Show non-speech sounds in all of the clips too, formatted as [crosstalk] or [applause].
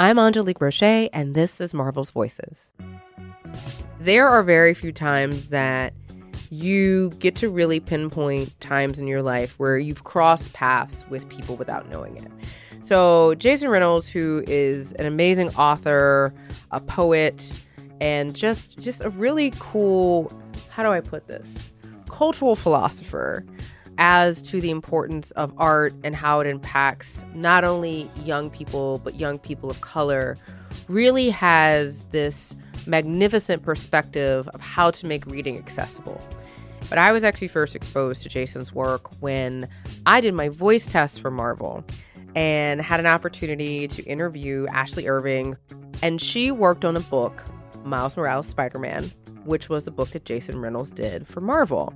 I'm Angélique Roché, and this is Marvel's Voices. There are very few times that you get to really pinpoint times in your life where you've crossed paths with people without knowing it. So, Jason Reynolds, who is an amazing author, a poet, and just just a really cool, how do I put this? cultural philosopher as to the importance of art and how it impacts not only young people but young people of color really has this magnificent perspective of how to make reading accessible. But I was actually first exposed to Jason's work when I did my voice test for Marvel and had an opportunity to interview Ashley Irving. And she worked on a book, Miles Morales Spider Man, which was the book that Jason Reynolds did for Marvel.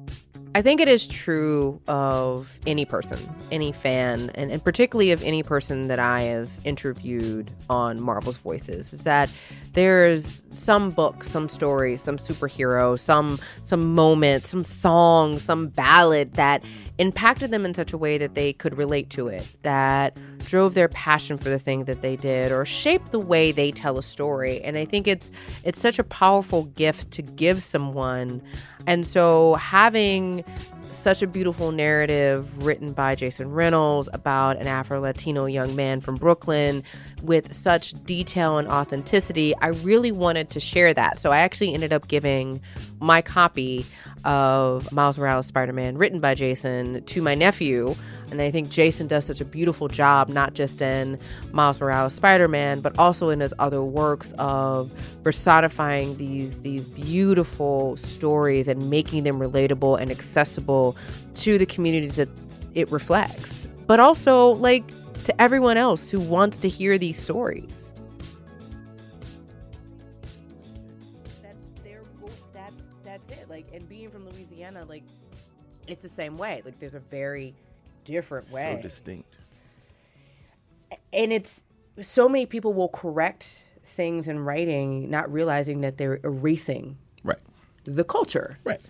I think it is true of any person, any fan, and, and, particularly of any person that I have interviewed on Marvel's Voices, is that there's some book, some story, some superhero, some some moment, some song, some ballad that impacted them in such a way that they could relate to it, that drove their passion for the thing that they did, or shaped the way they tell a story. And I think it's it's such a powerful gift to give someone and so having such a beautiful narrative written by Jason Reynolds about an Afro Latino young man from Brooklyn with such detail and authenticity, I really wanted to share that. So I actually ended up giving my copy of Miles Morales Spider Man, written by Jason, to my nephew. And I think Jason does such a beautiful job, not just in Miles Morales Spider Man, but also in his other works of personifying these, these beautiful stories and making them relatable and accessible to the communities that it reflects, but also like to everyone else who wants to hear these stories. That's that's that's it. Like and being from Louisiana, like it's the same way. Like there's a very different way. So distinct. And it's so many people will correct things in writing, not realizing that they're erasing right the culture. Right.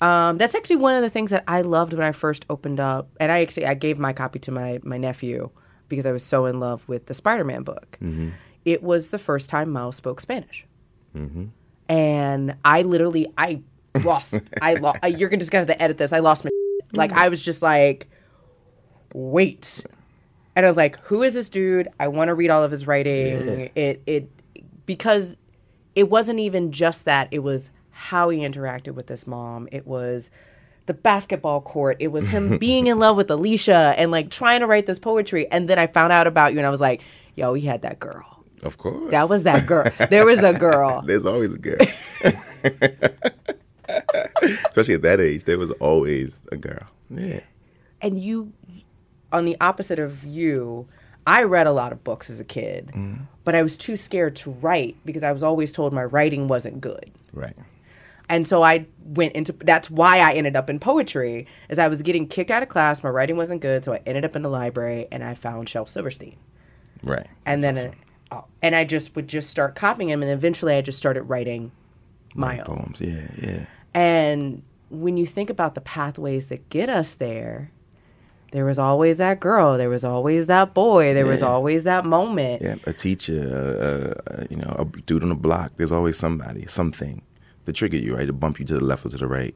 Um, that's actually one of the things that I loved when I first opened up, and I actually I gave my copy to my my nephew because I was so in love with the Spider-Man book. Mm-hmm. It was the first time Miles spoke Spanish, mm-hmm. and I literally I lost. I lost. You're just gonna have to edit this. I lost my. Like I was just like, wait, and I was like, who is this dude? I want to read all of his writing. It it because it wasn't even just that. It was how he interacted with this mom. It was the basketball court. It was him [laughs] being in love with Alicia and like trying to write this poetry. And then I found out about you, and I was like, yo, he had that girl. Of course. That was that girl. there was a girl. [laughs] There's always a girl. [laughs] Especially at that age, there was always a girl. Yeah. And you, on the opposite of you, I read a lot of books as a kid, mm. but I was too scared to write because I was always told my writing wasn't good. Right. And so I went into that's why I ended up in poetry as I was getting kicked out of class, my writing wasn't good, so I ended up in the library and I found Shel Silverstein. Right. And that's then awesome. uh, and I just would just start copying him and eventually I just started writing my, my own poems. Yeah, yeah. And when you think about the pathways that get us there, there was always that girl, there was always that boy, there yeah. was always that moment. Yeah, a teacher, uh, uh, you know, a dude on the block. There's always somebody, something to trigger you, right? To bump you to the left or to the right,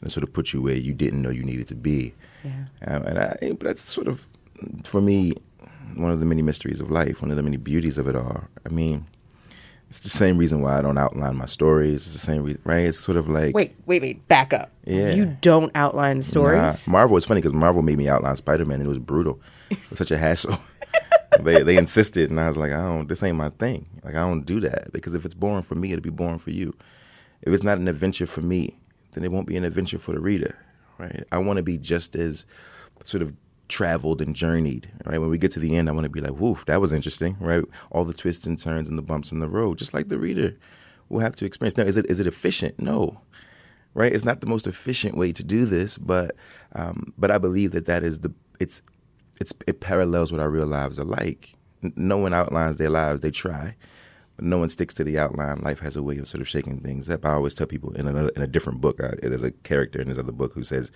and sort of put you where you didn't know you needed to be. Yeah. Um, and I, but that's sort of, for me, one of the many mysteries of life, one of the many beauties of it all. I mean, it's the same reason why I don't outline my stories. It's the same reason, right? It's sort of like wait, wait, wait, back up. Yeah, you don't outline stories. Nah. Marvel is funny because Marvel made me outline Spider Man, and it was brutal. It was such a hassle. [laughs] they they insisted, and I was like, I don't. This ain't my thing. Like I don't do that because if it's boring for me, it'll be boring for you. If it's not an adventure for me, then it won't be an adventure for the reader, right? I want to be just as sort of traveled and journeyed, right? When we get to the end, I want to be like, woof, that was interesting, right? All the twists and turns and the bumps in the road, just like the reader will have to experience. Now, is it is it efficient? No, right? It's not the most efficient way to do this, but um, but I believe that that is the it's it's it parallels what our real lives are like. No one outlines their lives; they try, no one sticks to the outline. Life has a way of sort of shaking things up. I always tell people in another in a different book. Uh, there's a character in this other book who says,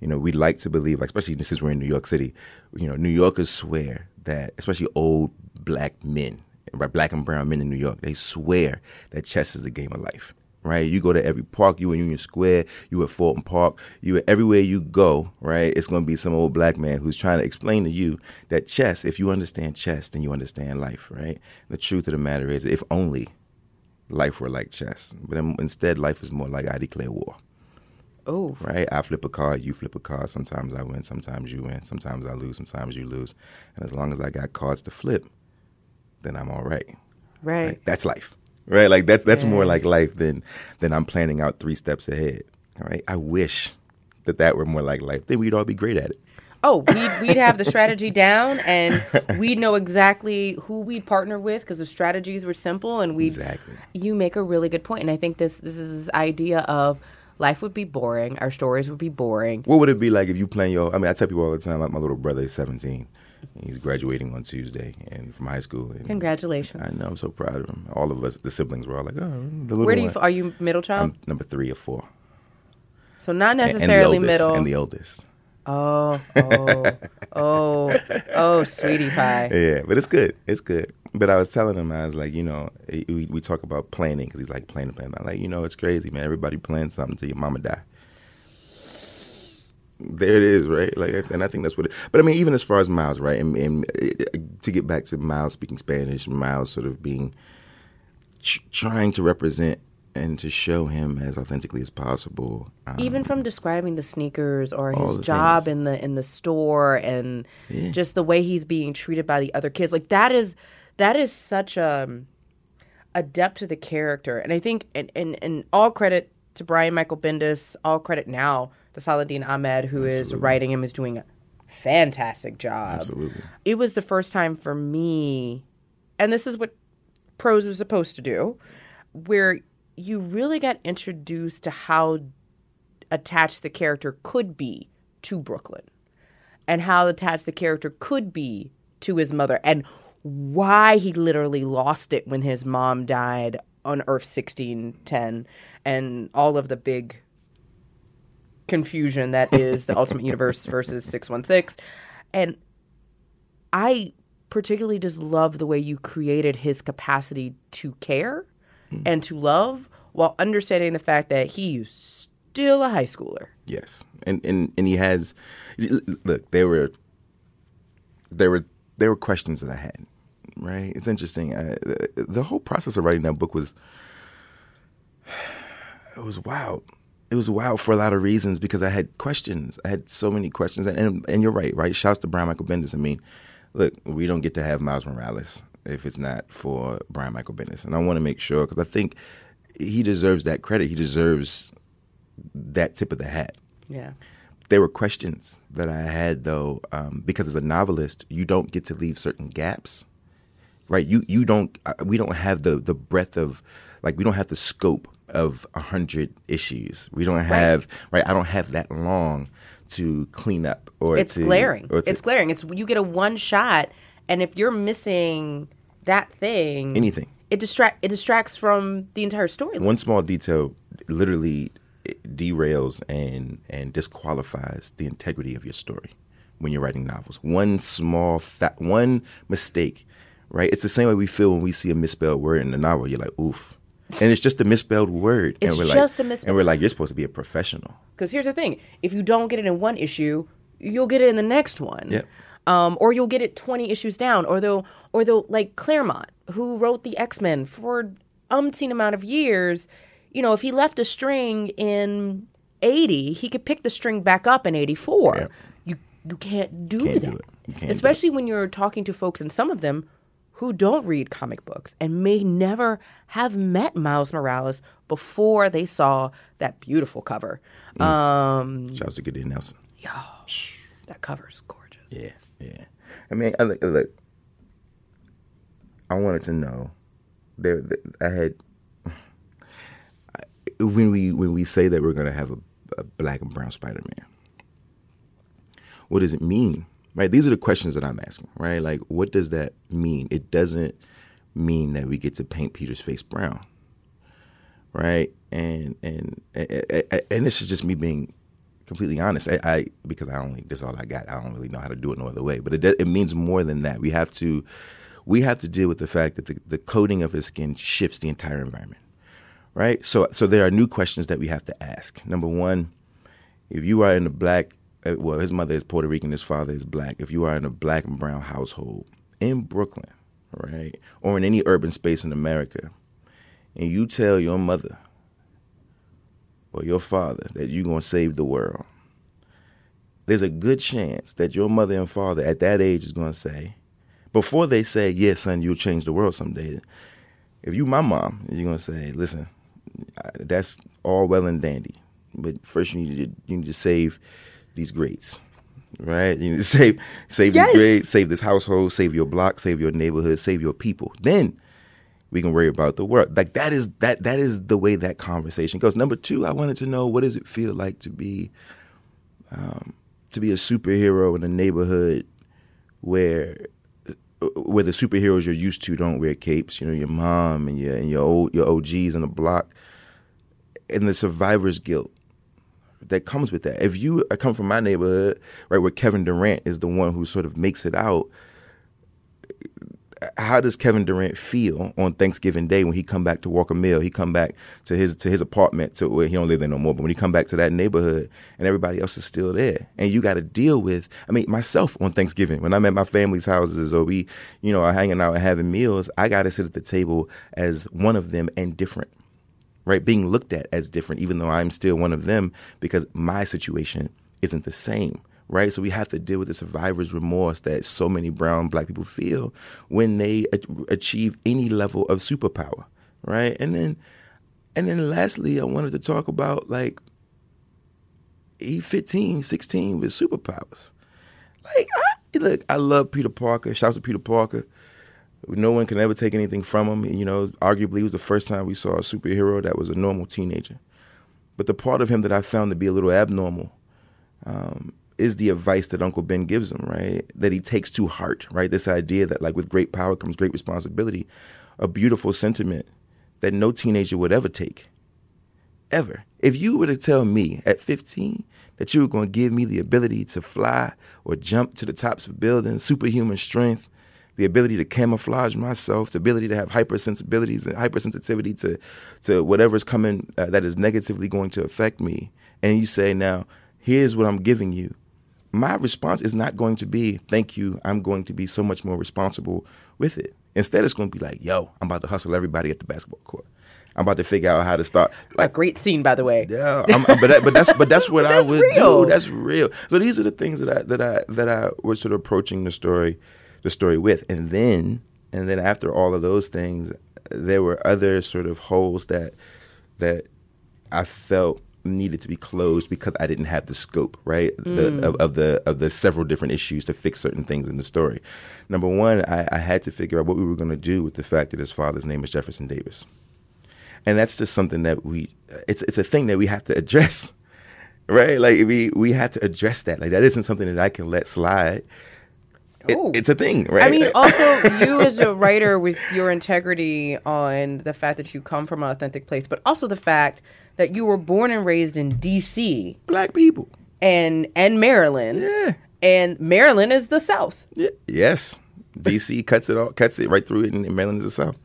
you know, we like to believe, like especially since we're in New York City, you know, New Yorkers swear that, especially old black men? Black and brown men in New York, they swear that chess is the game of life. Right, you go to every park. You in Union Square. You at Fulton Park. You at everywhere you go. Right, it's going to be some old black man who's trying to explain to you that chess. If you understand chess, then you understand life. Right. The truth of the matter is, if only life were like chess, but instead, life is more like I declare war. Oh. Right? I flip a card, you flip a card. Sometimes I win, sometimes you win. Sometimes I lose, sometimes you lose. And as long as I got cards to flip, then I'm all right. Right. right? That's life. Right? Like that's that's yeah. more like life than than I'm planning out 3 steps ahead. All right? I wish that that were more like life. Then we'd all be great at it. Oh, we'd, we'd have the [laughs] strategy down and we'd know exactly who we'd partner with because the strategies were simple and we Exactly. You make a really good point. point and I think this this is this idea of life would be boring. Our stories would be boring. What would it be like if you plan your? I mean, I tell people all the time. Like my little brother is 17. He's graduating on Tuesday and from high school. And Congratulations! I know. I'm so proud of him. All of us, the siblings, were all like, "Oh, the little Where do you? one. Are you middle child? I'm number three or four. So not necessarily and, and oldest, middle. And the oldest. Oh, oh, oh, oh, sweetie pie. [laughs] Yeah, but it's good. It's good. But I was telling him, I was like, you know, eh, we, we talk about planning because he's like planning, planning. I'm like, you know, it's crazy, man. Everybody plans something till your mama die. There it is, right? Like, and I think that's what. It, but I mean, even as far as Miles, right? And, and to get back to Miles speaking Spanish, Miles sort of being trying to represent and to show him as authentically as possible. Um, Even from describing the sneakers or his job things. in the in the store and yeah. just the way he's being treated by the other kids, like that is that is such a a depth to the character. And I think and and, and all credit to Brian Michael Bendis, all credit now to Saladin Ahmed, who Absolutely. is writing him, is doing a fantastic job. Absolutely. It was the first time for me, and this is what prose is supposed to do, where you really got introduced to how attached the character could be to Brooklyn and how attached the character could be to his mother and why he literally lost it when his mom died on Earth 1610 and all of the big confusion that is the Ultimate Universe versus 616. And I particularly just love the way you created his capacity to care mm. and to love while understanding the fact that he's still a high schooler. Yes. And and and he has look, there were there were there were questions that I had. Right? It's interesting. I, the, the whole process of writing that book was [sighs] it was wild. It was wild for a lot of reasons because I had questions. I had so many questions, and and, and you're right, right? Shouts to Brian Michael Bendis. I mean, look, we don't get to have Miles Morales if it's not for Brian Michael Bendis. And I want to make sure because I think he deserves that credit. He deserves that tip of the hat. Yeah. There were questions that I had though, um, because as a novelist, you don't get to leave certain gaps, right? You you don't. Uh, we don't have the the breadth of, like, we don't have the scope of a hundred issues. We don't have right. right. I don't have that long to clean up or it's to, glaring. Or to, it's glaring. It's you get a one shot and if you're missing that thing, anything, it distract it distracts from the entire story. One small detail literally eh, derails and and disqualifies the integrity of your story when you're writing novels. One small fa- one mistake, right? It's the same way we feel when we see a misspelled word in a novel. You're like, oof. And it's just a misspelled word. It's and we're just like, a misspelled And we're like, you're supposed to be a professional. Because here's the thing: if you don't get it in one issue, you'll get it in the next one. Yeah um, or you'll get it 20 issues down or they'll or they'll like claremont who wrote the x-men for umpteen amount of years you know if he left a string in 80 he could pick the string back up in 84 yeah. you you can't do can't that do it. Can't especially when you're talking to folks and some of them who don't read comic books and may never have met Miles Morales before they saw that beautiful cover. Mm. Um, Shouts to Kadir Nelson. Yo, that cover's gorgeous. Yeah. Yeah, I mean, I, look, I wanted to know. There, I had [sighs] when we when we say that we're going to have a, a black and brown Spider Man. What does it mean? Right. These are the questions that I'm asking. Right. Like, what does that mean? It doesn't mean that we get to paint Peter's face brown. Right. And and and, and this is just me being completely honest. I, I, because I only this is all I got. I don't really know how to do it no other way. But it it means more than that. We have to we have to deal with the fact that the, the coating of his skin shifts the entire environment, right? So, so there are new questions that we have to ask. Number one, if you are in a black, Uh, well, his mother is Puerto Rican, his father is black. If you are in a black and brown household in Brooklyn, right, or in any urban space in America, and you tell your mother or your father that you're going to save the world, there's a good chance that your mother and father at that age is going to say, before they say, yes, son, you'll change the world someday, if you my mom, you're going to say, listen, that's all well and dandy, but first you need to, you need to save these greats. Right, you need to [laughs] save save yes. these greats, save this household, save your block, save your neighborhood, save your people. Then we can worry about the world. Like that is that that is the way that conversation goes. Number two, I wanted to know what does it feel like to be um, to be a superhero in a neighborhood where where the superheroes you're used to don't wear capes. You know, your mom and your and your old your OGs in the block, and the survivor's guilt that comes with that. If you come from my neighborhood, right, where Kevin Durant is the one who sort of makes it out, how does Kevin Durant feel on Thanksgiving Day when he come back to Walker Mill? He come back to his to his apartment to where he don't live there no more. But when he come back to that neighborhood and everybody else is still there, and you got to deal with. I mean, myself on Thanksgiving when I'm at my family's houses or we, you know, are hanging out and having meals, I got to sit at the table as one of them and different. Right, being looked at as different, even though I'm still one of them, because my situation isn't the same right? So we have to deal with the survivor's remorse that so many brown black people feel when they achieve any level of superpower, right? And then, and then lastly, I wanted to talk about like E 15, 16 with superpowers. Like, I, look, I love Peter Parker. Shouts to Peter Parker. No one can ever take anything from him. You know, arguably, it was the first time we saw a superhero that was a normal teenager. But the part of him that I found to be a little abnormal um, is the advice that Uncle Ben gives him, right? That he takes to heart, right? This idea that like with great power comes great responsibility, a beautiful sentiment that no teenager would ever take. Ever. If you were to tell me at 15 that you were going to give me the ability to fly or jump to the tops of buildings, superhuman strength, the ability to camouflage myself, the ability to have hypersensibilities and hypersensitivity to to whatever's coming uh, that is negatively going to affect me, and you say now, here's what I'm giving you my response is not going to be, thank you, I'm going to be so much more responsible with it. Instead, it's going to be like, yo, I'm about to hustle everybody at the basketball court. I'm about to figure out how to start. Like, a great scene, by the way. Yeah, I'm, but that, but that's but that's what [laughs] but I would real. do. That's real. So these are the things that I that I that I was sort of approaching the story, the story with, and then and then after all of those things, there were other sort of holes that that I felt needed to be closed because I didn't have the scope, right, mm. the, of, of, the of the several different issues to fix certain things in the story. Number one, I, I had to figure out what we were going to do with the fact that his father's name is Jefferson Davis, and that's just something that we it's it's a thing that we have to address, [laughs] right? Like we we have to address that. Like that isn't something that I can let slide. It, oh. it's a thing, right? I mean, [laughs] also you as a writer with your integrity on the fact that you come from an authentic place, but also the fact that you were born and raised in D.C. Black people. And and Maryland. Yeah. And Maryland is the South. Yeah. Yes. D.C. [laughs] cuts it all, cuts it right through it, and Maryland is the South.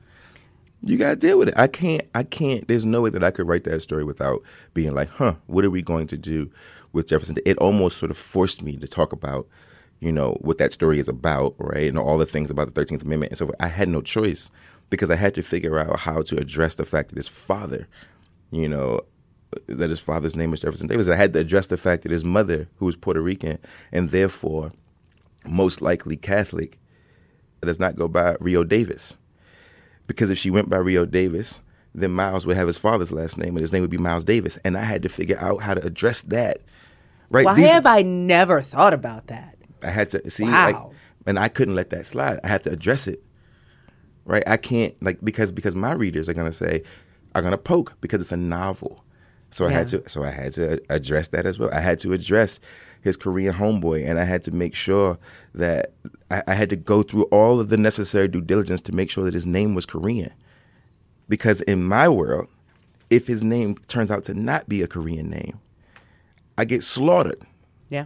You gotta deal with it. I can't. I can't. There's no way that I could write that story without being like, huh, what are we going to do with Jefferson? It almost sort of forced me to talk about, you know, what that story is about, right, and all the things about the Thirteenth Amendment. And so I had no choice because I had to figure out how to address the fact that his father you know, that his father's name was Jefferson Davis. I had to address the fact that his mother, who was Puerto Rican and therefore most likely Catholic, does not go by Rio Davis. Because if she went by Rio Davis, then Miles would have his father's last name and his name would be Miles Davis. And I had to figure out how to address that. Right? Why These, have I never thought about that? I had to see wow. like and I couldn't let that slide. I had to address it. Right? I can't like because because my readers are gonna say, are gonna poke because it's a novel. So I had to so I had to address that as well. I had to address his Korean homeboy, and I had to make sure that I, I, had to go through all of the necessary due diligence to make sure that his name was Korean. Because in my world, if his name turns out to not be a Korean name, I get slaughtered. Yeah,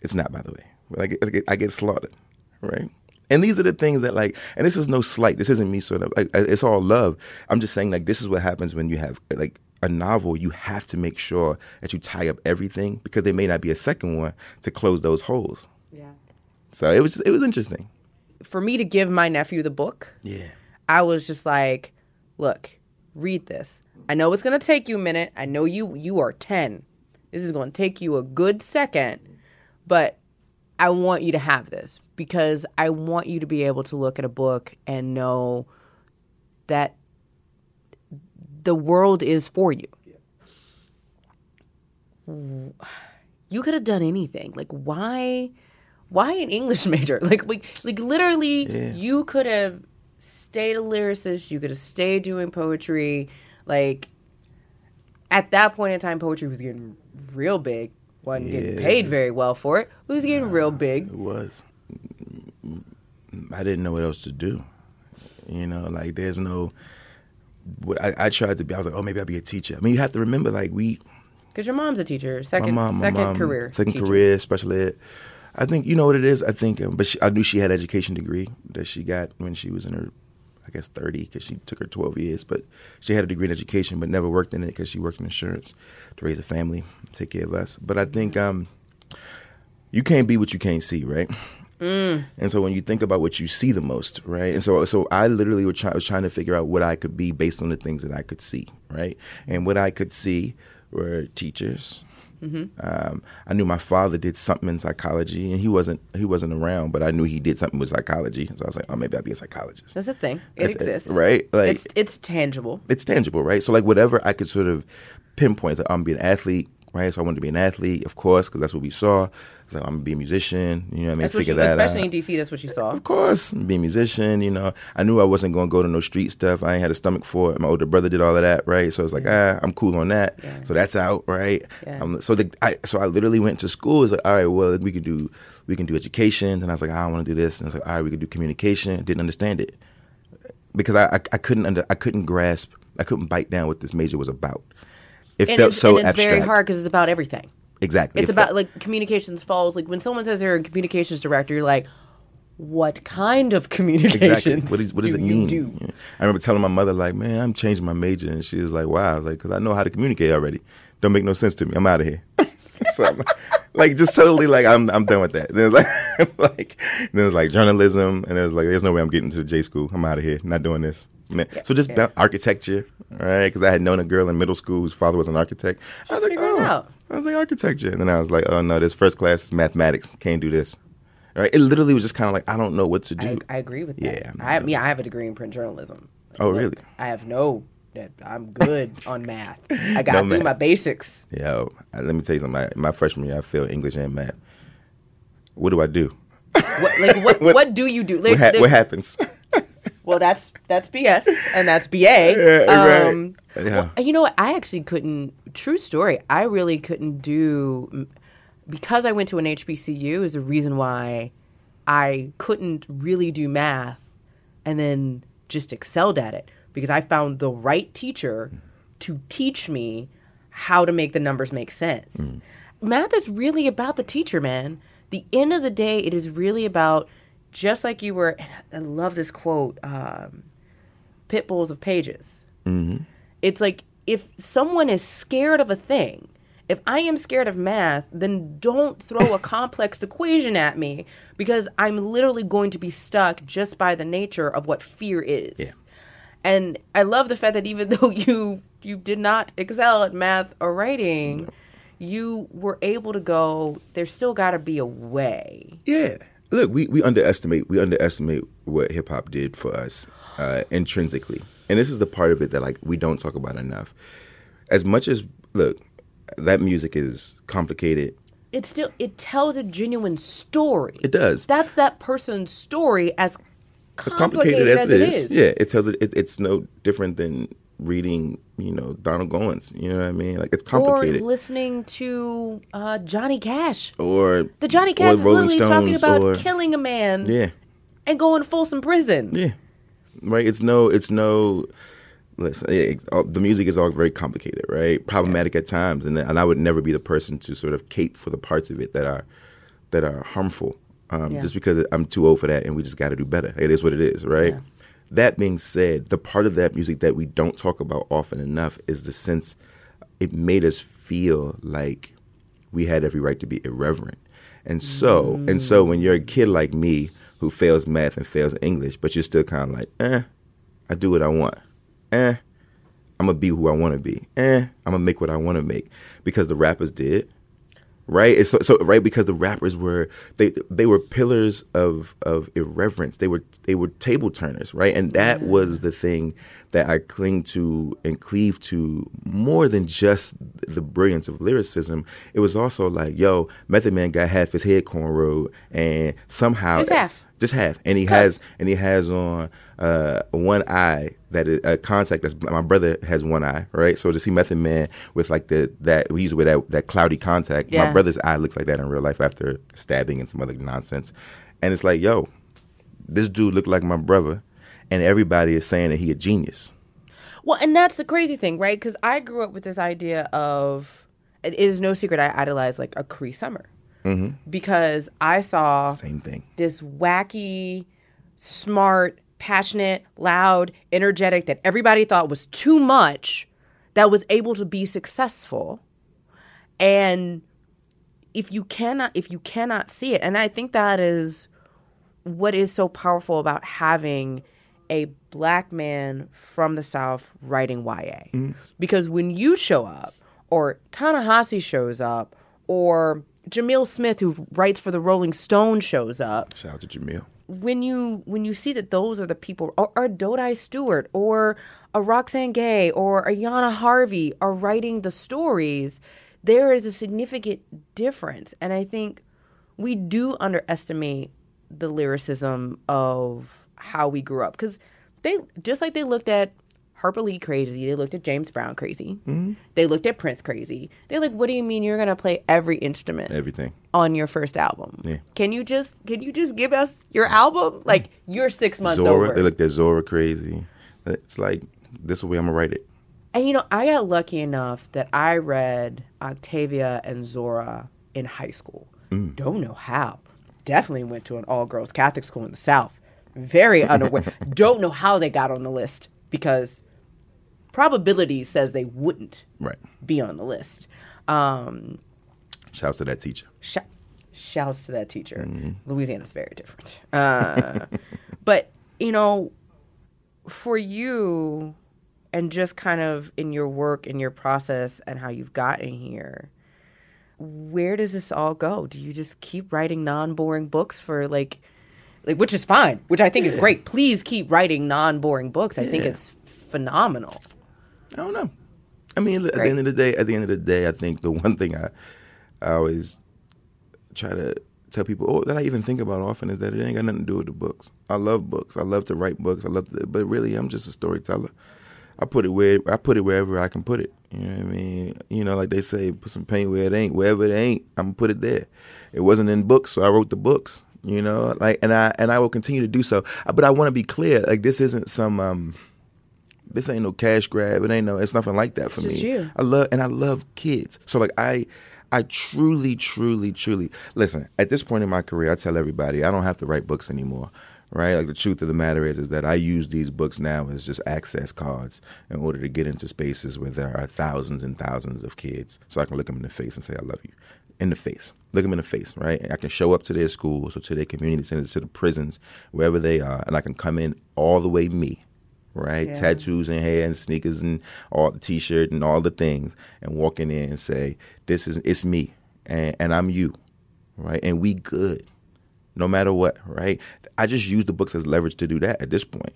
it's not, by the way. I get, I get, I get slaughtered, right? And these are the things that like, and this is no slight. This isn't me sort of like it's all love. I'm just saying like this is what happens when you have like a novel. You have to make sure that you tie up everything because there may not be a second one to close those holes. Yeah. So it was just, it was interesting. For me to give my nephew the book, Yeah. I was just like, look, read this. I know it's going to take you a minute. I know you you are 10. This is going to take you a good second, but I want you to have this because I want you to be able to look at a book and know that the world is for you. You could have done anything. Like why why an English [laughs] major? Like like, like literally you could have stayed a lyricist, you could have stayed doing poetry. Like at that point in time poetry was getting real big. Wasn't getting paid very well for it. It was getting real big. It was. I didn't know what else to do. You know, like there's no. what- I, I tried to be. I was like, oh, maybe I'll be a teacher. I mean, you have to remember, like we, Because your mom's a teacher. my Second my second mom, career. second teacher. career, special ed. I think you know what it is. I think, um, but she, I knew she had education degree that she got when she was in her, I guess thirty, because she took her twelve years. But she had a degree in education, but never worked in it because she worked in insurance to raise a family, take care of us. But I think um, you can't be what you can't see, right? And so when you think about what you see the most, right? And so so I literally was, try, was trying to figure out what I could be based on the things that I could see, right? And what I could see were teachers. Um, I knew my father did something in psychology, and he wasn't he wasn't around, but I knew he did something with psychology. So I was like, oh, maybe I'll be a psychologist. That's a thing. It That's exists. right? Like it's it's tangible. it's tangible, right? So like whatever I could sort of pinpoint, like I'm gonna be an athlete, right? So I wanted to be an athlete, of course, because that's what we saw. It's like I'm gonna be a musician, you know what I mean? That's Figure you, that especially out. in DC. That's what you saw. Of course, be a musician. You know, I knew I wasn't going to go to no street stuff. I ain't had a stomach for it. My older brother did all of that, right? So it's like, ah, I'm cool on that. Yeah. So that's out, right? Yeah. Um, so the I so I literally went to school. It's like, all right, well, we could do we can do education. And I was like, I don't want to do this. And I was like, all right, we could do communication. Didn't understand it because I I, I couldn't under I couldn't grasp. I couldn't bite down what this major was about. It And felt it's, so and it's abstract. very hard because it's about everything. Exactly. It's It about like communications falls. Like when someone says they're a communications director, you're like, what kind of communications? Exactly. What, is, what does do it mean? do? Yeah. I remember telling my mother, like, man, I'm changing my major. And she was like, why? I was like, because I know how to communicate already. Don't make no sense to me. I'm out of here. [laughs] so, I'm, like, just totally like, I'm I'm done with that. Then it was [laughs] like, like, then it was like journalism. And it was like, there's no way I'm getting to the J school. I'm out of here. Not doing this. Man. so just yeah. architecture, right? Because I had known a girl in middle school whose father was an architect. I was like, oh. out. I was like, architecture. And then I was like, oh, no, this first class is mathematics. Can't do this. Right? It literally was just kind of like, I don't know what to do. I, I agree with that. Yeah, I have, yeah, I have a degree in print journalism. Oh, Look, really? I have no. that I'm good [laughs] on math. I got No through math. my basics. Yo, uh, let me tell you something. My, my freshman year, I failed English and math. What do I do? What, like what? [laughs] What- what, do you do? Like, What, ha- what happens? Well, that's that's BS and that's BA. [laughs] right. Um, Yeah. well, you know what? I actually couldn't. True story. I really couldn't do because I went to an HBCU. Is the reason why I couldn't really do math, and then just excelled at it because I found the right teacher to teach me how to make the numbers make sense. Math is really about the teacher, man. The end of the day, it is really about just like you were. And I love this quote. Um, pit bulls of pages. It's like if someone is scared of a thing, if I am scared of math, then don't throw a complex [laughs] equation at me because I'm literally going to be stuck just by the nature of what fear is. Yeah. And I love the fact that even [laughs] though you you did not excel at math or writing, you were able to go. There's still got to be a way. Yeah. Look, we, we underestimate we underestimate what hip hop did for us uh, intrinsically, and this is the part of it that like we don't talk about enough. As much as look, that music is complicated. It still it tells a genuine story. It does. That's that person's story as As complicated, complicated as, it is, yeah, it tells it, it. It's no different than reading, you know, Donald Goines. You know what I mean? Like it's Or complicated. listening to uh, Johnny Cash. Or The Johnny Cash is literally talking about or- killing a man Yeah, and going to Folsom Prison. Yeah, right. It's no, it's no. Listen, yeah, it's all- the music is all very complicated, right? Problematic at times, and and I would never be the person to sort of cape for the parts of it that are that are harmful. um, Yeah. just because I'm too old for that, and we just got to do better. It is what it is, right? Yeah. That being said, the part of that music that we don't talk about often enough is the sense it made us feel like we had every right to be irreverent. And so, and so when you're a kid like me who fails math and fails English, but you're still kind of like, eh, I do what I want. Eh, I'm gonna be who I want to be. Eh, I'm gonna make what I want to make because the rappers did, right? It's so, so right because the rappers were they they were pillars of of irreverence. They were they were table turners, right? And that was the thing that I cling to and cleave to more than just the brilliance of lyricism. It was also like, yo, Method Man got half his head cornrowed, and somehow Just half. just half, and he has and he has on uh, one eye that is a contact. That's my brother has one eye, right? So to see Method Man with like the that he's with that that cloudy contact. Yeah. My brother's eye looks like that in real life after stabbing and some other nonsense, and it's like, yo, this dude looked like my brother, and everybody is saying that he a genius. Well, and that's the crazy thing, right? Because I grew up with this idea of it is no secret I idolized like a Cree Summer mm-hmm. because I saw Same thing. this wacky, smart, passionate, loud, energetic that everybody thought was too much that was able to be successful. And if you cannot if you cannot see it, and I think that is what is so powerful about having a black man from the South writing YA. Mm. Because when you show up, or Ta-Nehisi shows up, or Jamil Smith, who writes for the Rolling Stone, shows up, Shout out to Jamil. When you when you see that those are the people, or, or Dodai Stewart, or a Roxane Gay, or a Yana Harvey are writing the stories, there is a significant difference, and I think we do underestimate the lyricism of how we grew up. Because they just like they looked at Harper Lee crazy, they looked at James Brown crazy, they looked at Prince crazy. They're like, "What do you mean you're gonna play every instrument?" Everything. on your first album. Yeah. Can you just can you just give us your album? Like you're six months Zora. over. They looked at Zora crazy. It's like this is the way I'm gonna write it. and you know, I got lucky enough that I read Octavia and Zora in high school. Mm. Don't know how. Definitely went to an all girls Catholic school in the South. Very unaware. [laughs] Don't know how they got on the list because probability says they wouldn't Right. be on the list. Um, Shouts to that teacher. Sh- shouts to that teacher. Louisiana's very different. Uh, [laughs] but, you know, for you and just kind of in your work and your process and how you've gotten here, where does this all go? Do you just keep writing non-boring books for like like which is fine, which I think is great. Please keep writing non-boring books. I think it's phenomenal. I don't know. I mean, at the end of the day, at the end of the day, I think the [laughs] one thing I, I always try to tell people, or that I even think about often, is that it ain't got nothing to do with the books. I love books. I love to write books. I love, to, but really, I'm just a storyteller. I put it where I put it wherever I can put it. You know what I mean? You know, like they say, put some paint where it ain't. Wherever it ain't, I'm gonna put it there. It wasn't in books, so I wrote the books. You know, like, and I and I will continue to do so. But I want to be clear. Like, this isn't some. um this ain't no cash grab. It ain't no. It's nothing like that for It's me. you. I love and I love kids. So like I, I truly, truly, truly listen. At this point in my career, I tell everybody I don't have to write books anymore. Right? Like the truth of the matter is, is that I use these books now as just access cards in order to get into spaces where there are thousands and thousands of kids, so I can look them in the face and say I love you, in the face. Look them in the face, right? And I can show up to their schools or to their community centers, to the prisons, wherever they are, and I can come in all the way me, right? Yeah. Tattoos and hair and sneakers and all the t-shirt and all the things, and walking in and say, "This is it's me, and, and I'm you, right? And we good, no matter what, right? I just use the books as leverage to do that at this point.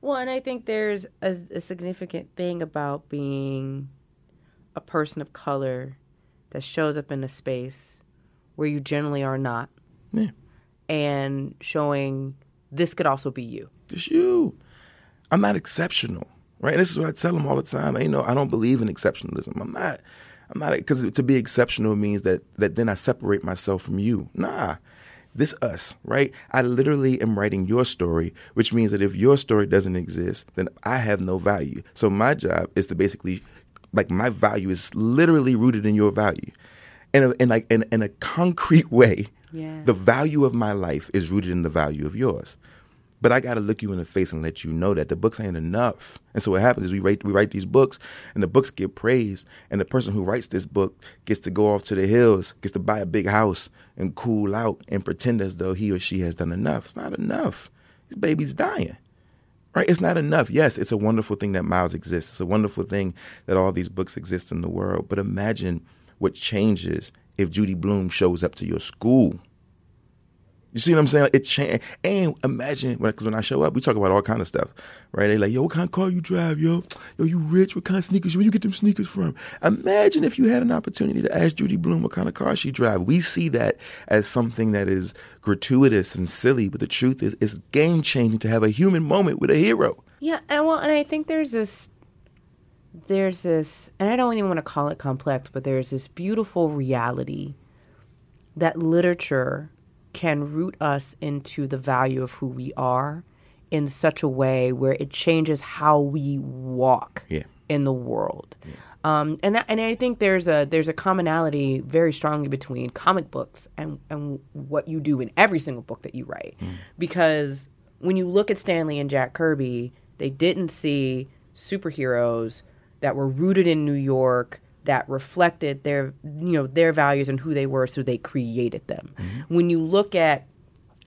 Well, and I think there's a, a significant thing about being a person of color that shows up in a space where you generally are not Yeah, and showing this could also be you. it's you. I'm not exceptional, right? And this is what I tell them all the time. You know, I don't believe in exceptionalism. I'm not. I'm not because to be exceptional means that that then I separate myself from you. Nah, this us, right? I literally am writing your story, which means that if your story doesn't exist, then I have no value. So my job is to basically, like, my value is literally rooted in your value, in a, in like in, in a concrete way. Yeah. The value of my life is rooted in the value of yours. But I got to look you in the face and let you know that the books ain't enough. And so what happens is we write we write these books, and the books get praised, and the person who writes this book gets to go off to the hills, gets to buy a big house and cool out and pretend as though he or she has done enough. It's not enough. This baby's dying. Right? It's not enough. Yes, it's a wonderful thing that Miles exists. It's a wonderful thing that all these books exist in the world. But imagine what changes if Judy Blume shows up to your school you see what I'm saying? It changed. And imagine, because when I show up, we talk about all kind of stuff, right? They like, yo, what kind of car you drive, yo? Yo, you rich? What kind of sneakers? Where you get them sneakers from? Imagine if you had an opportunity to ask Judy Blume what kind of car she drive. We see that as something that is gratuitous and silly, but the truth is, it's game changing to have a human moment with a hero. Yeah, and well, and I think there's this, there's this, and I don't even want to call it complex, but there's this beautiful reality that literature can root us into the value of who we are in such a way where it changes how we walk yeah. in the world. Yeah. Um, and that, and I think there's a there's a commonality very strongly between comic books and and what you do in every single book that you write, mm. because when you look at Stan Lee and Jack Kirby, they didn't see superheroes that were rooted in New York that reflected their you know their values and who they were so they created them mm-hmm. when you look at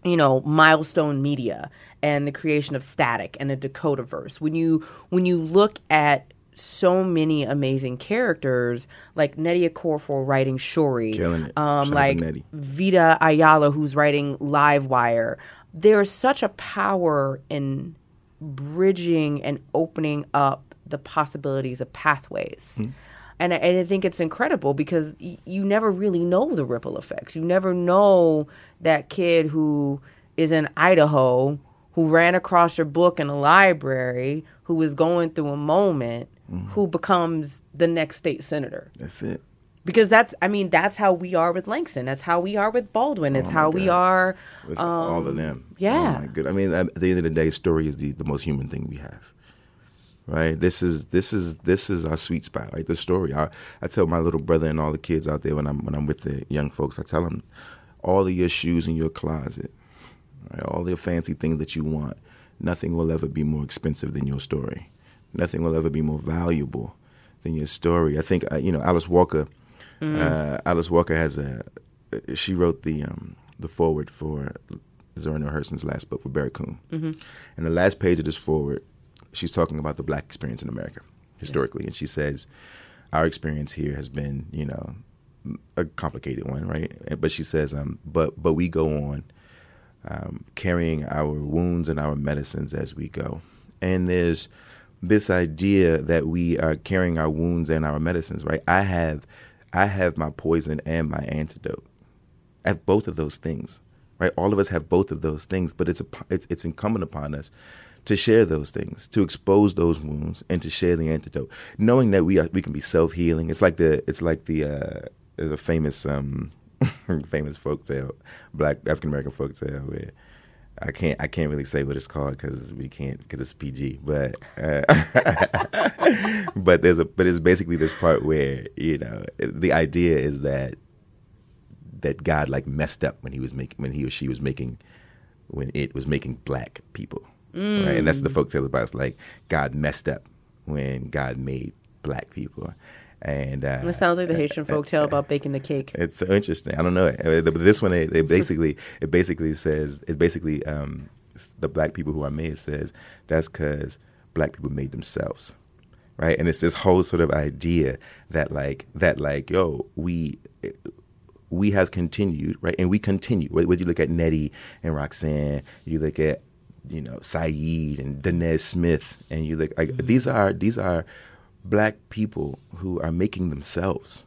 you know milestone media and the creation of static and a Dakotaverse when you when you look at so many amazing characters like Nnedi Okorafor writing Shuri, um, like Vita Ayala who's writing Livewire. There's such a power in bridging and opening up the possibilities of pathways. Mm-hmm and I, and I think it's incredible because y- you never really know the ripple effects. You never know that kid who is in Idaho who ran across your book in a library who was going through a moment mm-hmm. who becomes the next state senator. That's it. Because that's, I mean, that's how we are with Langston. That's how we are with Baldwin. It's oh how God. we are with um, all of them. Yeah. Oh my good. I mean, at the end of the day, story is the, the most human thing we have right? This is this is this is our sweet spot, right? The story. I, I tell my little brother and all the kids out there when I'm when I'm with the young folks, I tell them all of your shoes in your closet, right? All the fancy things that you want. Nothing will ever be more expensive than your story. Nothing will ever be more valuable than your story. I think uh, you know Alice Walker. Mm. Uh, Alice Walker has a. She wrote the um, the forward for Zora Neale Hurston's last book for Barracoon, mm-hmm. and the last page of this forward she's talking about the black experience in America historically, yeah. and she says our experience here has been, you know, a complicated one, right? But she says, um, but but we go on um, carrying our wounds and our medicines as we go, and there's this idea that we are carrying our wounds and our medicines, right? I have, I have my poison and my antidote. I have both of those things, right? All of us have both of those things, but it's a, it's, it's incumbent upon us to share those things, to expose those wounds, and to share the antidote, knowing that we are, we can be self healing. It's like the it's like the uh, a famous um, [laughs] famous folk tale, black African American folk tale where. I can't. I can't really say what it's called because we can't because it's PG. But uh, [laughs] but there's a but it's basically this part where you know the idea is that that God like messed up when he was making when he or she was making when it was making black people Mm. Right? And that's the folk tale about it's like God messed up when God made black people. And uh, it sounds like the Haitian folk tale about baking the cake. It's so interesting. I don't know. But this one, it, it basically it basically says it's basically um, the black people who are made says that's because black people made themselves, right? And it's this whole sort of idea that like that like yo we we have continued, right? And we continue. Whether you look at Nnedi and Roxane, you look at you know Saeed and Danez Smith, and you look like mm-hmm. these are these are black people who are making themselves.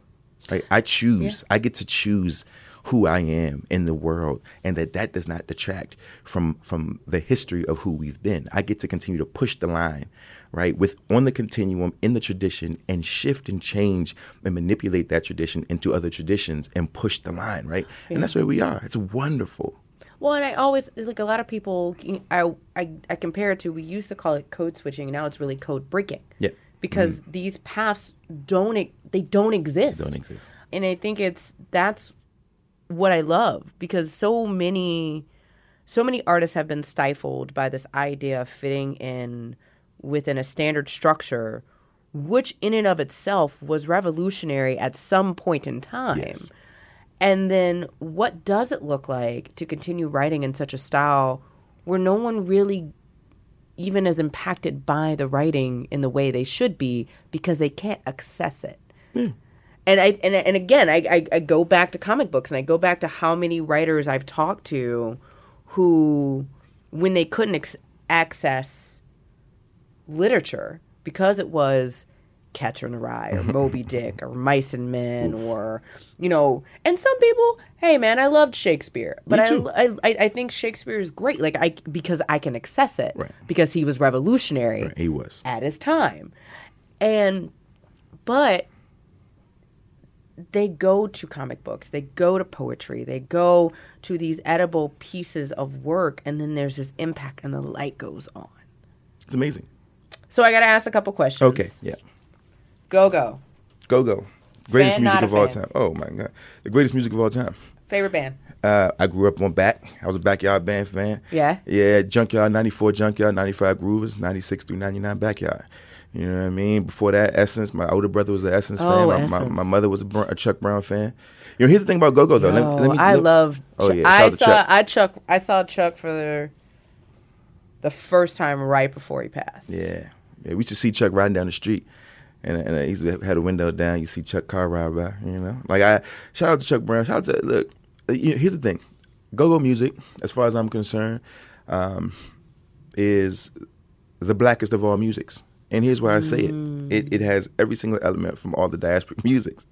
Like I choose, yeah. I get to choose who I am in the world, and that that does not detract from from the history of who we've been. I get to continue to push the line, right, with on the continuum in the tradition, and shift and change and manipulate that tradition into other traditions and push the line, right? Yeah. And that's where we are. It's wonderful. Well, and I always it's like a lot of people. I, I I compare it to we used to call it code switching. Now it's really code breaking. Yeah. Because mm. these paths don't they don't exist. Don't exist. And I think it's that's what I love because so many so many artists have been stifled by this idea of fitting in within a standard structure which in and of itself was revolutionary at some point in time. Yes. And then what does it look like to continue writing in such a style where no one really even is impacted by the writing in the way they should be because they can't access it. And I and, and again, I, I, I go back to comic books and I go back to how many writers I've talked to who, when they couldn't ex- access literature because it was Catcher in the Rye or mm-hmm. Moby Dick or Mice and Men or you know, and some people, hey man, I loved Shakespeare, but I. I I I think Shakespeare is great, like I because I can access it Right. because he was revolutionary Right, he was. at his time, and but they go to comic books, they go to poetry, they go to these edible pieces of work, and then there's this impact, and the light goes on. It's amazing. So I got to ask a couple questions. Okay, yeah. Go go. Go go. Greatest Fan, music of all fan. time. Oh my god, the greatest music of all time. Favorite band. Uh, I grew up on back. I was a backyard band fan. Yeah? Yeah, Junkyard 94, Junkyard 95 Groovers, 96 through 99 Backyard. You know what I mean? Before that, Essence. My older brother was an Essence Oh, fan. My, my, Essence. my mother was a, Br- a Chuck Brown fan. You know, here's the thing about Go Go though. Let, let me, I let- love. Oh Chuck- yeah, I saw Chuck. I Chuck. I saw Chuck for the the first time right before he passed. Yeah, yeah. We used to see Chuck riding down the street, and and I used to had a window down. You see Chuck car ride by. You know, like I shout out to Chuck Brown. Shout out to look. uh, You know, here's the thing, go-go music, as far as I'm concerned, um, is the blackest of all musics. And here's why I say it. It it has every single element from all the diasporic [laughs] musics.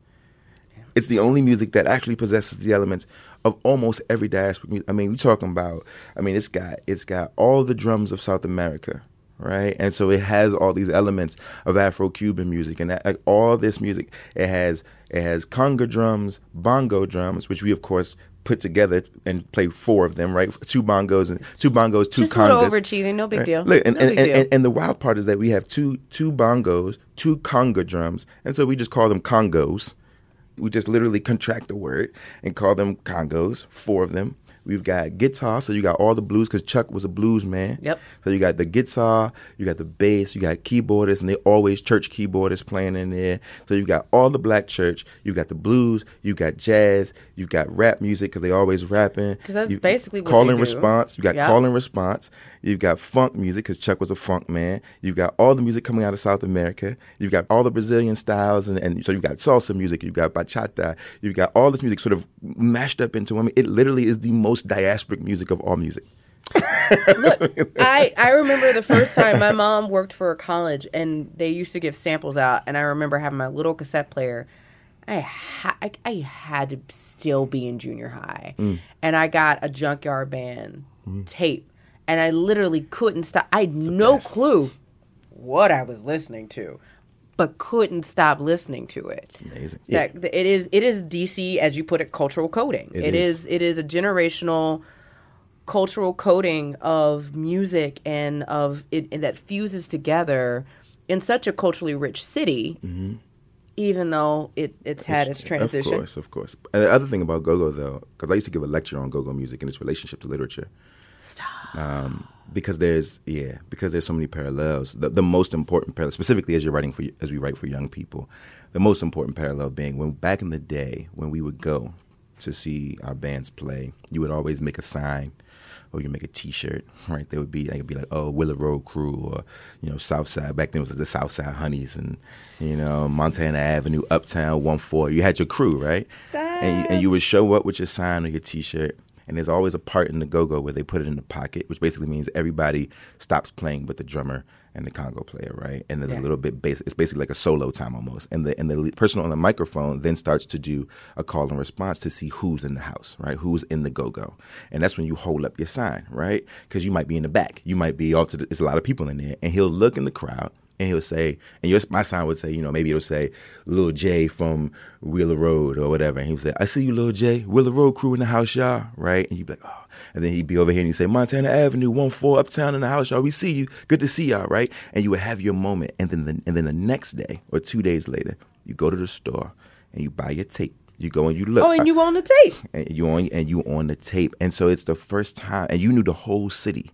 It's the only music that actually possesses the elements of almost every diasporic music. I mean, we're talking about. I mean, it's got it's got all the drums of South America, right? And so it has all these elements of Afro-Cuban music and that, all this music. It has it has conga drums, bongo drums, which we of course put together and play four of them, right? Two bongos and two bongos, two Just a congas. little overachieving. No big Right. deal. Look, and, no and, big and, deal. and, and the wild part is that we have two two bongos, two conga drums, and so we just call them congos. We just literally contract the word and call them congos, four of them. We've got guitar, so you got all the blues because Chuck was a blues man. Yep. So you got the guitar, you got the bass, you got keyboardists, and they always church keyboardists playing in there. So you got all the black church, you got the blues, you got jazz, you got rap music because they always rapping. Because that's You- basically what call and response. You got Yep. call and response. You've got funk music because Chuck was a funk man. You've got all the music coming out of South America. You've got all the Brazilian styles, and, and so you've got salsa music. You've got bachata. You've got all this music sort of mashed up into. I mean, it literally is the most diasporic music of all music. Look, [laughs] I, I remember the first time my mom worked for a college and they used to give samples out and I remember having my little cassette player. I ha- I, I had to still be in junior high mm. and I got a junkyard band mm. tape and I literally couldn't stop. I had no best. clue what I was listening to, but couldn't stop listening to it. Amazing. Yeah. It is it is DC as you put it cultural coding. It it is. is it is a generational cultural coding of music and of it and that fuses together in such a culturally rich city. Mm-hmm. Even though it, it's had its transition. Of course, of course. And the other thing about go-go though, because I used to give a lecture on go-go music and its relationship to literature. Stop. Um, because there's yeah because there's so many parallels the, the most important parallel specifically as you're writing for as we write for young people the most important parallel being when back in the day when we would go to see our bands play you would always make a sign or you make a T-shirt, right? There would be, would be like, oh, Willow Road Crew, or you know, Southside. Back then it was the Southside Honeys, and you know, Montana Avenue, Uptown, One Four. You had your crew, right? And you, and you would show up with your sign or your T-shirt, and there's always a part in the go-go where they put it in the pocket, which basically means everybody stops playing but the drummer and the congo player, right? And there's Yeah. a little bit basic. It's basically like a solo time almost. And the and the person on the microphone then starts to do a call and response to see who's in the house, right? Who's in the go-go, and that's when you hold up your sign, right? Because you might be in the back, you might be off to. The, there's a lot of people in there, and he'll look in the crowd. And he'll say, and your, my sign would say, you know, maybe it'll say, Lil J from Wheeler Road or whatever. And he would say, I see you, Lil J, Wheeler Road crew in the house, y'all, right? And you'd be like, oh. And then he'd be over here and he'd say, Montana Avenue, 1 4 Uptown in the house, y'all. We see you. Good to see y'all, right? And you would have your moment. And then the, and then the next day or two days later, you go to the store and you buy your tape You go and you look. Oh, and you on the tape. and you on and you on the tape. And so it's the first time and you knew the whole city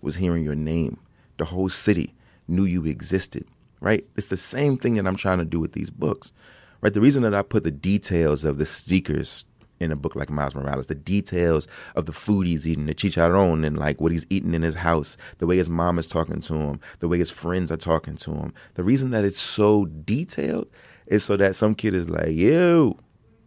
was hearing your name. The whole city knew you existed. Right? It's the same thing that I'm trying to do with these books. Right? The reason that I put the details of the speakers in a book like Miles Morales, the details of the food he's eating, the chicharron, and like what he's eating in his house, the way his mom is talking to him, the way his friends are talking to him. The reason that it's so detailed is so that some kid is like, yo,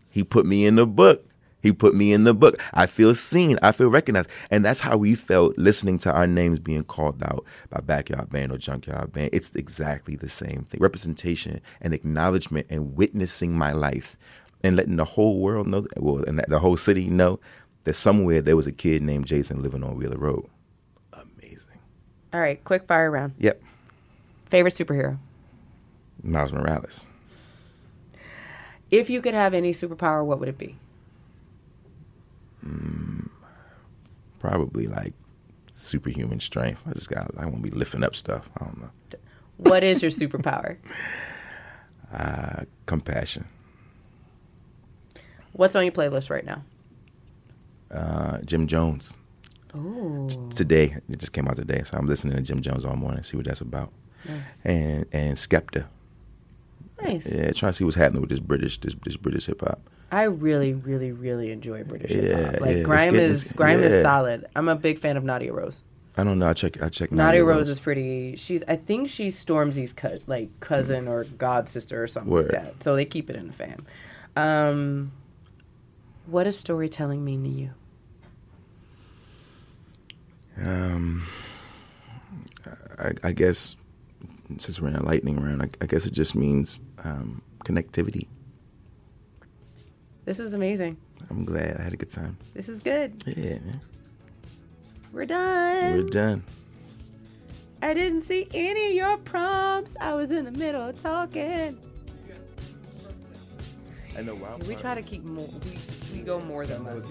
he put me in the book. He put me in the book. I feel seen. I feel recognized. And that's how we felt listening to our names being called out by Backyard Band or Junkyard Band. It's exactly the same thing. Representation and acknowledgement and witnessing my life and letting the whole world know, well, and the whole city know that somewhere there was a kid named Jason living on Wheeler Road. Amazing. All right, quick fire round. Yep. Favorite superhero? Miles Morales. If you could have any superpower, what would it be? Probably like superhuman strength. I just got, I want to be lifting up stuff. I don't know. What is your superpower? [laughs] Uh, compassion. What's on your playlist right now? Uh, Jim Jones. Oh, Today, it just came out today, so I'm listening to Jim Jones all morning, see what that's about. nice. And and Skepta. Nice. Yeah, trying to see what's happening with this British this this British hip hop. I really, really, really enjoy British hip Yeah, hop. Like yeah, grime getting- is grime yeah. is solid. I'm a big fan of Nadia Rose. I don't know. I check. I check. Nadia Rose is pretty. She's. I think she's Stormzy's cut like cousin or god sister or something Word. like that. So they keep it in the fam. Um, what does storytelling mean to you? Um, I, I guess since we're in a lightning round, I, I guess it just means um, connectivity. This is amazing. I'm glad I had a good time. This is good. Yeah, man. We're done. We're done. I didn't see any of your prompts. I was in the middle of talking. I know. Wow. We try to keep more. We, we go more than less.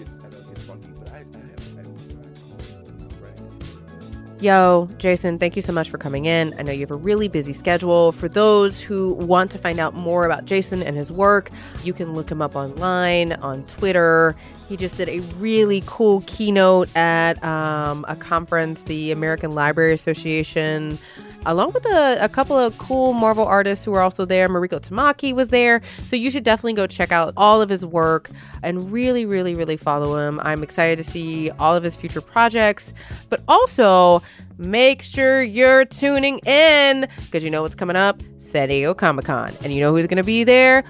Yo, Jason, thank you so much for coming in. I know you have a really busy schedule. For those who want to find out more about Jason and his work, you can look him up online, on Twitter. He just did a really cool keynote at um, a conference, the American Library Association, along with a, a couple of cool Marvel artists who were also there. Mariko Tamaki was there. So you should definitely go check out all of his work and really, really, really follow him. I'm excited to see all of his future projects, but also make sure you're tuning in because you know what's coming up San Diego Comic Con. And you know who's going to be there?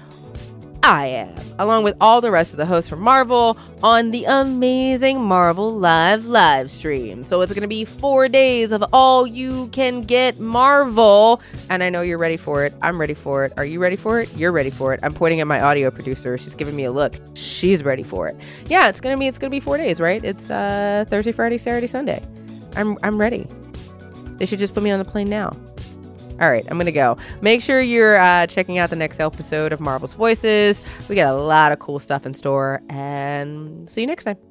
I am, along with all the rest of the hosts from Marvel on the amazing Marvel Live live stream. So it's going to be four days of all you can get Marvel. And I know you're ready for it. I'm ready for it. Are you ready for it? You're ready for it. I'm pointing at my audio producer. She's giving me a look. She's ready for it. Yeah, it's going to be, it's going to be four days, right? It's uh, Thursday, Friday, Saturday, Sunday. I'm, I'm ready. They should just put me on the plane now. All right, I'm going to go. Make sure you're uh, checking out the next episode of Marvel's Voices. We got a lot of cool stuff in store, and see you next time.